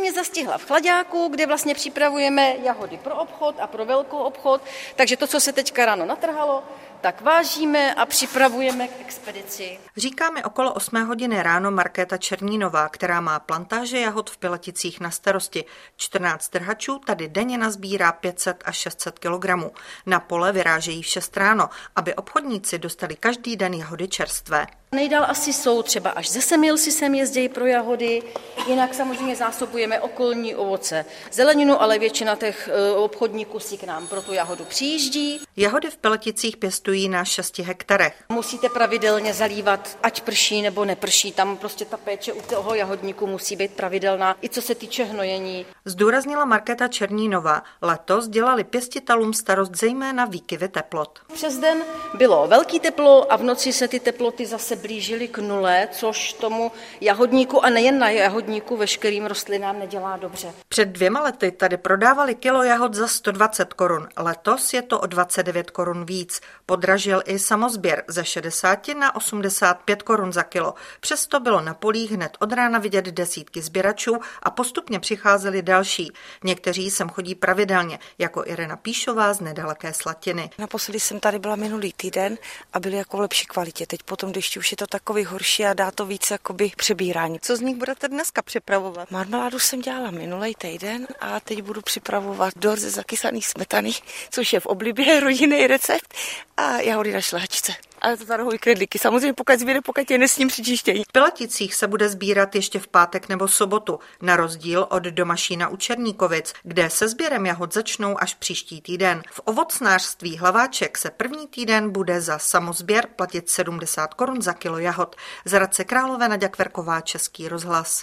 mě zastihla v chladáku, kde vlastně připravujeme jahody pro obchod a pro velkou obchod, takže to, co se teďka ráno natrhalo, tak vážíme a připravujeme k expedici. Říká mi okolo 8 hodiny ráno Markéta Černínová, která má plantáže jahod v Pileticích na starosti. 14 trhačů tady denně nazbírá 500 až 600 kg. Na pole vyrážejí v 6 ráno, aby obchodníci dostali každý den jahody čerstvé. Nejdál asi jsou třeba až ze Semil si sem jezdí pro jahody, jinak samozřejmě zásobujeme okolní ovoce, zeleninu, ale většina těch e, obchodníků si k nám pro tu jahodu přijíždí. Jahody v Peleticích pěstují na 6 hektarech. Musíte pravidelně zalívat, ať prší nebo neprší, tam prostě ta péče u toho jahodníku musí být pravidelná, i co se týče hnojení. Zdůraznila Markéta Černínová. Letos dělali pěstitelům starost zejména výkyvy teplot. Přes den bylo velký teplo a v noci se ty teploty zase blížili k nule, což tomu jahodníku a nejen na jahodníku veškerým rostlinám nedělá dobře. Před dvěma lety tady prodávali kilo jahod za 120 korun. Letos je to o 29 korun víc. Podražil i samozběr ze 60 na 85 korun za kilo. Přesto bylo na polích hned od rána vidět desítky sběračů a postupně přicházeli další. Někteří sem chodí pravidelně, jako Irena Píšová z nedaleké Slatiny. Naposledy jsem tady byla minulý týden a byly jako v lepší kvalitě. Teď potom, když už je to takový horší a dá to víc jakoby přebírání. Co z nich budete dneska připravovat? Marmeládu jsem dělala minulý týden a teď budu připravovat dor ze zakysaných smetany, což je v oblibě rodinný recept a jahody na šlehačce. Ale to zarohují kredlíky. Samozřejmě pokud zbyde, pokud je nesním přičištění. V Pilaticích se bude sbírat ještě v pátek nebo sobotu, na rozdíl od domašína u Černíkovic, kde se sběrem jahod začnou až příští týden. V ovocnářství hlaváček se první týden bude za samozběr platit 70 korun za kilo jahod. Z Radce Králové Naďa Kverková, Český rozhlas.